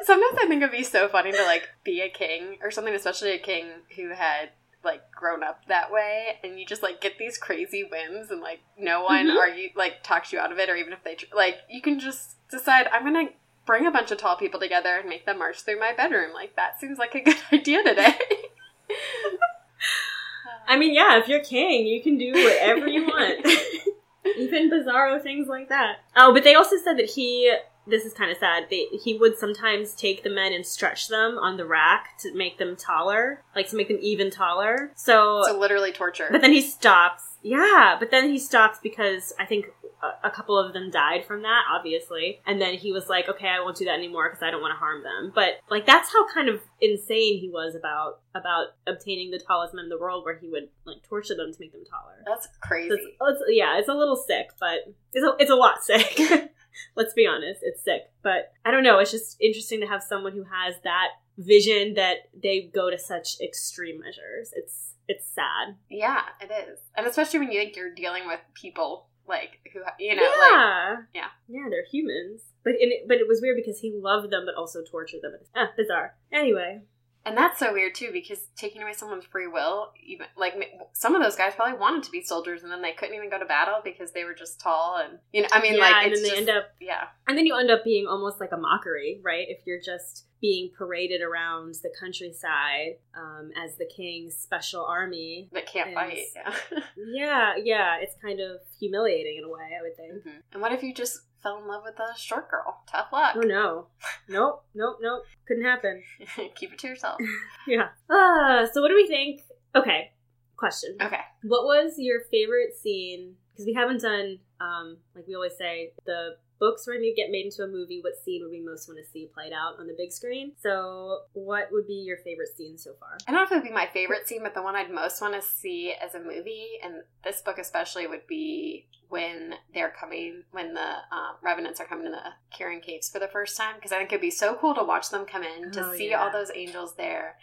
Sometimes I think it'd be so funny to like be a king or something, especially a king who had like grown up that way, and you just like get these crazy whims, and like no one Mhm. argue like talks you out of it, or even if they tr- like you can just decide I'm gonna bring a bunch of tall people together and make them march through my bedroom. Like that seems like a good *laughs* idea today. *laughs* I mean, yeah, if you're king, you can do whatever you want. Even bizarro things like that. Oh, but they also said that he. This is kind of sad. They, he would sometimes take the men and stretch them on the rack to make them taller, like to make them even taller. So, so literally torture. but then he stops. Yeah, but then he stops because I think a, a couple of them died from that, obviously. And then he was like, "Okay, I won't do that anymore because I don't want to harm them." But like that's how kind of insane he was about about obtaining the tallest men in the world, where he would like torture them to make them taller. That's So crazy. it's, it's, yeah, it's a little sick, but it's a, it's a lot sick. *laughs* *laughs* Let's be honest, it's sick. But I don't know. It's just interesting to have someone who has that vision that they go to such extreme measures. It's it's sad. Yeah, it is, and especially when you think you're dealing with people like who you know like yeah, yeah. yeah. They're humans, but in it, but it was weird because he loved them, but also tortured them. Ah, bizarre. Anyway, And that's so weird too, because taking away someone's free will, even like some of those guys probably wanted to be soldiers, and then they couldn't even go to battle because they were just tall, and you know, I mean, yeah, like, and then they end up yeah, and then you end up being almost like a mockery, right? If you're just being paraded around the countryside um, as the king's special army. that can't And- fight. Yeah. *laughs* Yeah, yeah, it's kind of humiliating in a way, I would think. Mhm. And what if you just fell in love with a short girl? Tough luck. Oh no. Nope, nope, nope. Couldn't happen. *laughs* Keep it to yourself. *laughs* Yeah. Uh, so what do we think? Okay, question. Okay. What was your favorite scene? Because we haven't done, um, like we always say, the books were going to get made into a movie. What scene would we most want to see played out on the big screen? So, what would be your favorite scene so far? I don't know if it would be my favorite scene, but the one I'd most want to see as a movie, and this book especially, would be when they're coming, when the um, revenants are coming to the Kirin Caves for the first time. Because I think it'd be so cool to watch them come in, to Oh, see yeah. all those angels there,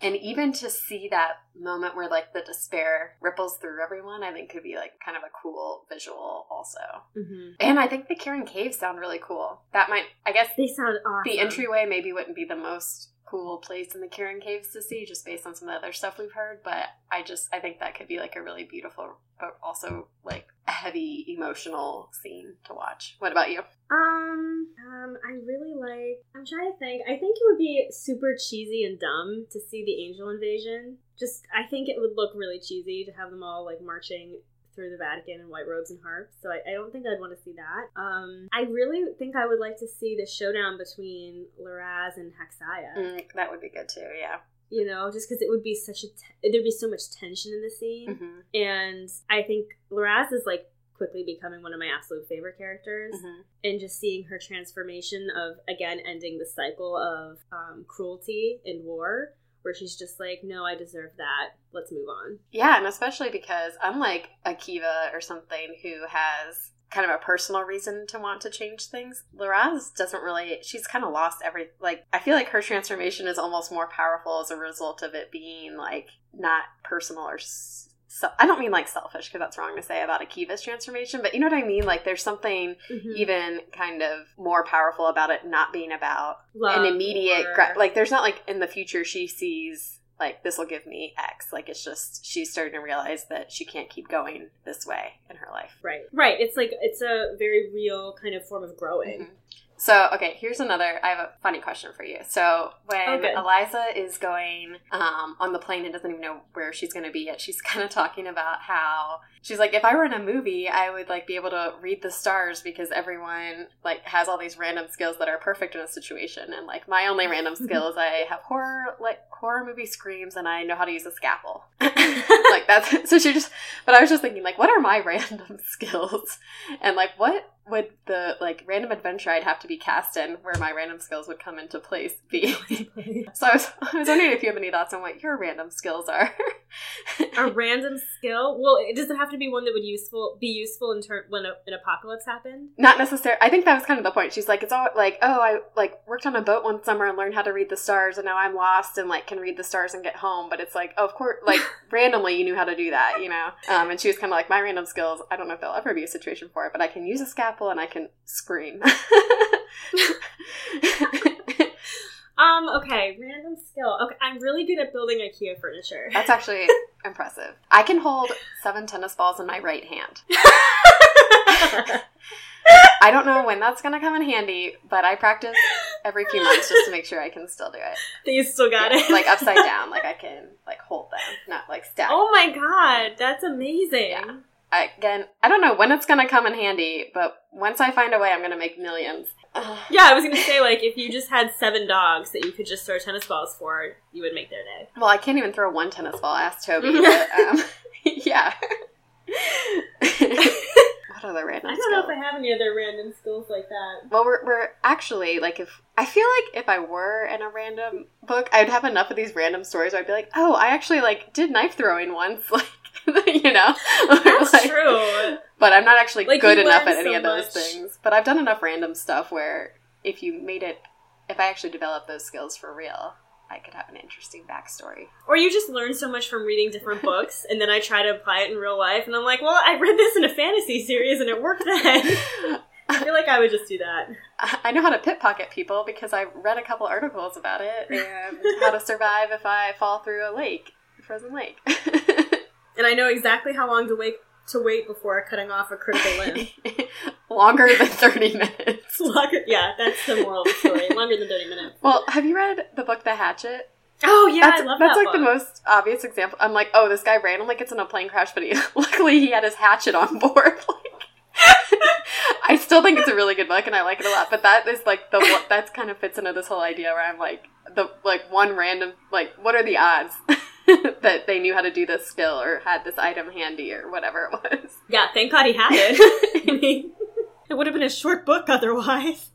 and even to see that moment where like the despair ripples through everyone. I think could be like kind of a cool visual, also. Mm-hmm. And I think the Kirin Caves sound really cool. That might, I guess, They sound awesome. the entryway maybe wouldn't be the most cool place in the Kirin Caves to see, just based on some of the other stuff we've heard. But I just I think that could be like a really beautiful, but also like a heavy emotional scene to watch. What about you? Um, um, I really like. I'm trying to think. I think it would be super cheesy and dumb to see the angel invasion. Just, I think it would look really cheesy to have them all like marching through the Vatican in white robes and harps. So I, I don't think I'd want to see that. Um, I really think I would like to see the showdown between Liraz and Haxaya. Mm, that would be good too. Yeah. You know, just because it would be such a te- there'd be so much tension in the scene, hmm and I think Liraz is like quickly becoming one of my absolute favorite characters hmm and just seeing her transformation of again ending the cycle of um, cruelty and war where she's just like no i deserve that let's move on Yeah, and especially because unlike Akiva or something who has kind of a personal reason to want to change things, Liraz doesn't really. She's kind of lost every. Like, I feel like her transformation is almost more powerful as a result of it being like not personal or. So, I don't mean like selfish because that's wrong to say about a Akiva's transformation, but you know what I mean. Like, there's something even kind of more powerful about it not being about Love an immediate or- gra- like there's not like in the future she sees like this will give me x. Like it's just she's starting to realize that she can't keep going this way in her life. Right. Right. It's like it's a very real kind of form of growing. Mhm. So okay here's another i have a funny question for you. So when Oh, eliza is going um, on the plane and doesn't even know where she's going to be yet she's *laughs* kind of talking about how she's like if i were in a movie i would like be able to read the stars because everyone like has all these random skills that are perfect in a situation. And like my only random *laughs* skill is i have horror like horror movie screams and i know how to use a scalpel *laughs* like that's *laughs* so she just but i was just thinking like what are my random skills? And like what would the like random adventure i'd have to be cast in where my random skills would come into place be? So I was, I was wondering if you have any thoughts on what your random skills are. A random skill? Well it doesn't have to be one that would useful be useful in turn when a, an apocalypse happened? Not necessarily i think that was kind of the point. She's like it's all like oh i like worked on a boat one summer and learned how to read the stars and now i'm lost and like can read the stars and get home. But it's like oh, of course like *laughs* randomly you knew how to do that you know? Um, and she was kind of like my random skills i don't know if there'll ever be a situation for it but i can use a scalpel and i can scream *laughs* *laughs* um okay random skill. Okay i'm really good at building ikea furniture. That's actually *laughs* impressive. I can hold seven tennis balls in my right hand. *laughs* I don't know when that's to come in handy but i practice every few months just to make sure i can still do it. You still got Yeah, it? like upside down like i *laughs* can like hold them not like stack oh my god that's amazing. Yeah. I, again i don't know when it's gonna come in handy but once i find a way i'm gonna make millions Ugh. Yeah, I was gonna say like if you just had seven dogs that you could just throw tennis balls for, you would make their day. well i can't even throw one tennis ball ask toby *laughs* but, um, *laughs* yeah *laughs* what other random I don't know if? I have any other random skills like that. well we're, we're actually like if i feel like if i were in a random book i'd have enough of these random stories where i'd be like oh i actually like did knife throwing once like *laughs* you know *laughs* That's like- true. but I'm not actually Like, good enough at any so of those much. things. But I've done enough random stuff where if you made it, if I actually developed those skills for real, I could have an interesting backstory. Or you just learn so much from reading different books, and then I try to apply it in real life, and I'm like, well, I read this in a fantasy series, and it worked then. *laughs* I feel like I would just do that. I I know how to pickpocket people because I read a couple articles about it and how to survive if I fall through a lake, a frozen lake. And I know exactly how long to wait to wait before cutting off a critical limb. *laughs* Longer than 30 minutes. *laughs* Longer, yeah, that's the moral of the story. Longer than thirty minutes. Well, have you read the book The Hatchet? Oh yeah, that's I love that's that like the most obvious example. I'm like, oh, this guy randomly gets in a plane crash, but he *laughs* luckily he had his hatchet on board. Like, I still think it's a really good book, and I like it a lot. But that is like the that's kind of fits into this whole idea where I'm like the like one random like what are the odds *laughs* that they knew how to do this skill or had this item handy or whatever it was. *laughs* Yeah, thank God he had it. *laughs* I mean, it would have been a short book otherwise.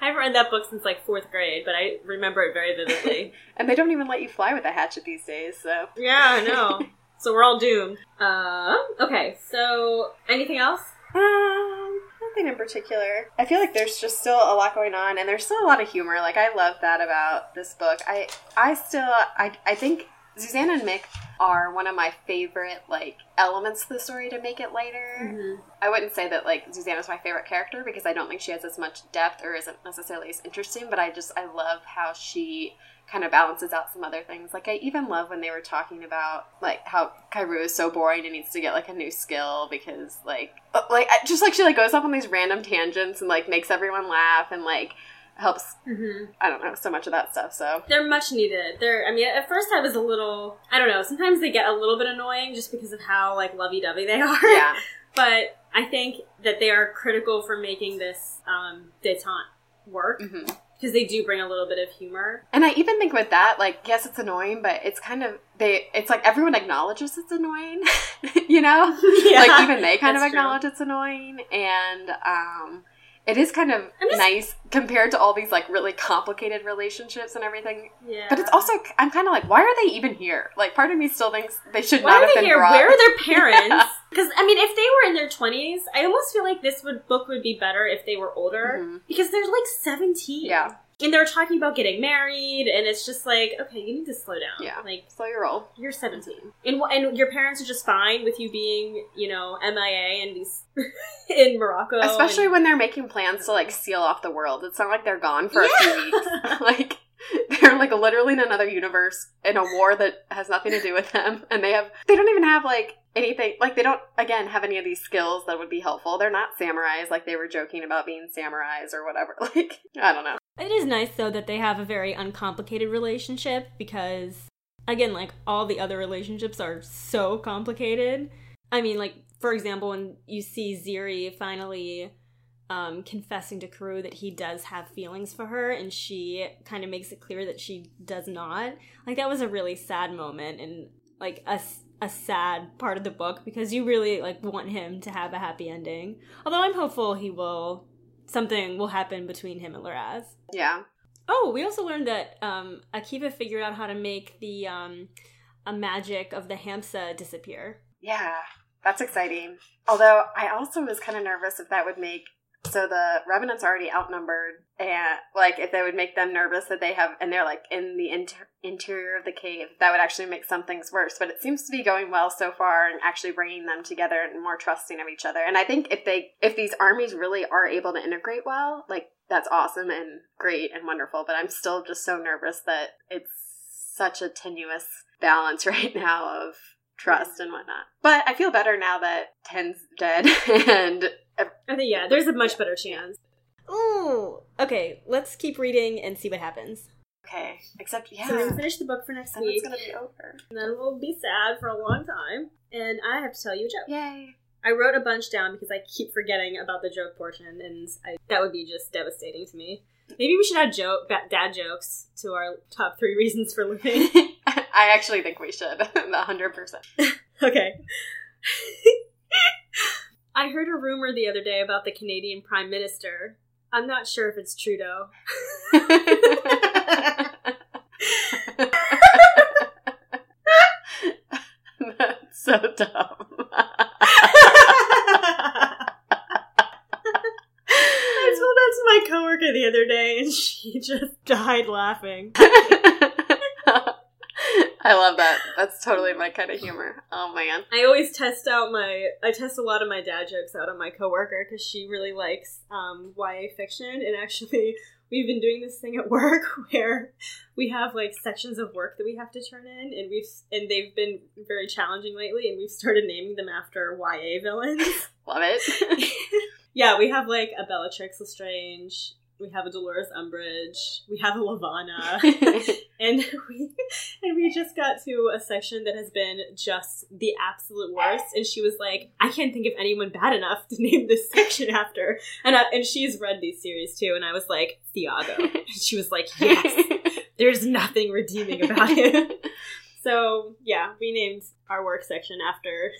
I haven't read that book since like fourth grade, but I remember it very vividly. And they don't even let you fly with a hatchet these days, so yeah, I know. So we're all doomed. Um, okay, so anything else? Um, nothing in particular. I feel like there's just still a lot going on, and there's still a lot of humor. Like I love that about this book. I I still I I think Zuzana and Mik are one of my favorite like elements to the story to make it lighter. Mm-hmm. I wouldn't say that like Zuzana is my favorite character because I don't think she has as much depth or isn't necessarily as interesting. But I just I love how she kind of balances out some other things. Like I even love when they were talking about like how Karou is so boring and needs to get like a new skill because like like just like she like goes off on these random tangents and like makes everyone laugh and like helps Mm-hmm. I don't know so much of that stuff. So They're much needed. They're, I mean, at first I was a little, I don't know, sometimes they get a little bit annoying just because of how, like, lovey-dovey they *laughs* are. yeah, but I think that they are critical for making this um, detente work hmm because they do bring a little bit of humor. and I even think with that like yes it's annoying but it's kind of they it's like everyone acknowledges it's annoying, *laughs* you know. *laughs* yeah. like even they kind of That's true. acknowledge it's annoying and um it is kind of just- nice compared to all these like really complicated relationships and everything Yeah. but it's also i'm kind of like why are they even here like part of me still thinks they should Why not are have they been here? brought Where are their *laughs* parents? Yeah. Because I mean, if they were in their twenties, I almost feel like this would book would be better if they were older Mhm. because they're like seventeen. yeah and they're talking about getting married, and it's just like, okay, you need to slow down. Yeah. like slow your roll. you're seventeen, and and your parents are just fine with you being, you know, MIA and these *laughs* in Morocco, especially and- when they're making plans to like seal off the world. It's not like they're gone for a few weeks. *laughs* Like *laughs* they're like literally in another universe in a war that has nothing to do with them and they have they don't even have like anything like they don't again have any of these skills that would be helpful they're not samurais like they were joking about being samurais or whatever *laughs* like i don't know It is nice though that they have a very uncomplicated relationship because again, like all the other relationships are so complicated. I mean, like for example, when you see Ziri finally um, confessing to Karou that he does have feelings for her, and she kind of makes it clear that she does not. Like that was a really sad moment and like a a sad part of the book because you really like want him to have a happy ending. Although I'm hopeful he will something will happen between him and Liraz. yeah Oh, we also learned that um, Akiva figured out how to make the um, a magic of the Hamsa disappear. Yeah, that's exciting. Although I also was kind of nervous if that would make so the revenants are already outnumbered, and like if they would make them nervous that they have and they're like in the inter- interior of the cave, that would actually make some things worse. But it seems to be going well so far, and actually bringing them together and more trusting of each other. And I think if they if these armies really are able to integrate well, like that's awesome and great and wonderful. But I'm still just so nervous that it's such a tenuous balance *laughs* right now of trust and whatnot. But I feel better now that Ten's dead *laughs* and I think yeah, there's a much better chance. Ooh, okay. Let's keep reading and see what happens. okay. Except yeah, So we're gonna finish the book for next then it's gonna be over. and then we'll be sad for a long time. And I have to tell you a joke. Yay! I wrote a bunch down because I keep forgetting about the joke portion, and I, that would be just devastating to me. Maybe we should add joke dad jokes to our top three reasons for living. *laughs* I actually think we should. *laughs* A hundred percent. *laughs* Okay. I heard a rumor the other day about the Canadian Prime Minister. I'm not sure if it's Trudeau. That's so dumb. I told that to my coworker the other day, and she just died laughing. *laughs* I love that. That's totally my kind of humor. Oh man. I always test out my I test a lot of my dad jokes out on my coworker because she really likes um, YA fiction, and actually *laughs* we've been doing this thing at work *laughs* where we have like sections of work that we have to turn in, and we've and they've been very challenging lately, and we've started naming them after YA villains. *laughs* Love it. yeah, we have like a Bellatrix Lestrange. We have a Dolores Umbridge. We have a Levana. *laughs* *laughs* and we and we just got to a section that has been just the absolute worst and she was like i can't think of anyone bad enough to name this *laughs* section after and I, and she's read these series too and i was like thiago and she was like yes there's nothing redeeming about it so yeah we named our work section after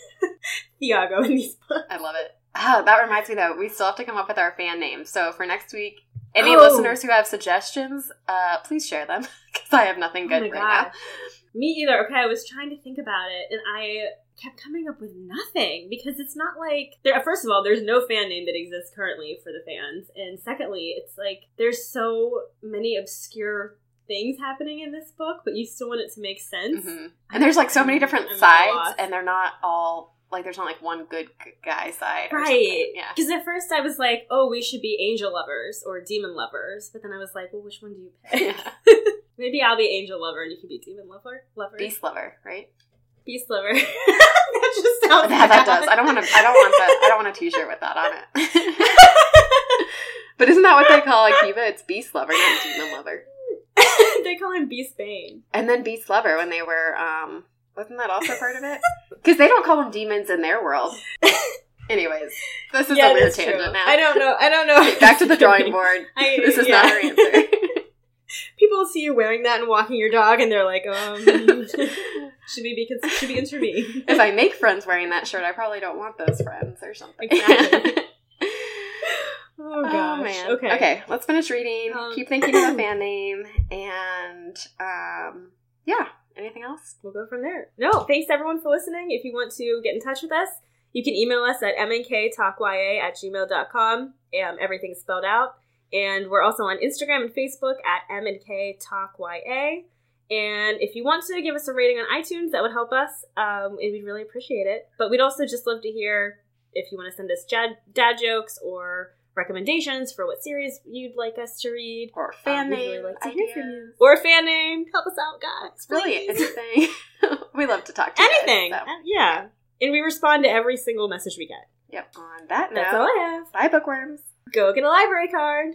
thiago in these books I love it. Ah, that reminds me though, we still have to come up with our fan names. So for next week, any Oh. listeners who have suggestions, uh, please share them *laughs* because I have nothing Oh good my right God. Me either. Okay, I was trying to think about it, and I kept coming up with nothing because it's not like there. First of all, there's no fan name that exists currently for the fans, and secondly, it's like there's so many obscure things happening in this book, but you still want it to make now. sense. Mhm. And there's like so many different I'm sides, and they're not all like there's not like one good guy side, Right. Yeah. Because at first I was like, oh, we should be angel lovers or demon lovers. But then I was like, well, which one do you pick? yeah. *laughs* Maybe I'll be angel lover and you can be demon lover. Lover. Beast lover, right? Beast lover. *laughs* that just sounds Yeah, that does. I don't want to. I don't want that. I don't want a T-shirt with that on it. *laughs* but isn't that what they call Akiva? It's beast lover, not demon lover. they call him Beast Bane. And then beast lover when they were. um Wasn't that also part of it? *laughs* Because they don't call them demons in their world. *laughs* Anyways, this is a weird tangent true. now. I don't know. I don't know. Back to the *laughs* drawing board. I- this is yeah. not our answer. People see you wearing that and walking your dog, and they're like, um, should we be cons- should be intervene? if I make friends wearing that shirt, I probably don't want those friends or something. Exactly. Oh gosh. Oh man. Okay. Okay. Let's finish reading. Um, Keep thinking of a *clears throat* fan name, and um, yeah. Anything else? We'll go from there. No, thanks everyone for listening. If you want to get in touch with us, you can email us at mnktalkya at gmail.com. Um, everything's spelled out. And we're also on Instagram and Facebook at mnktalkya. And if you want to give us a rating on iTunes, that would help us. Um, and we'd really appreciate it. But we'd also just love to hear if you want to send us dad, dad jokes or recommendations for what series you'd like us to read. Or fan name? like to ideas? hear from you. Or fan name. Help us out, guys. Really, anything. *laughs* we love to talk to guys, anything. so. Uh, Yeah. And we respond to every single message we get. Yep. On that That's note, all I have. bye bookworms. Go get a library card.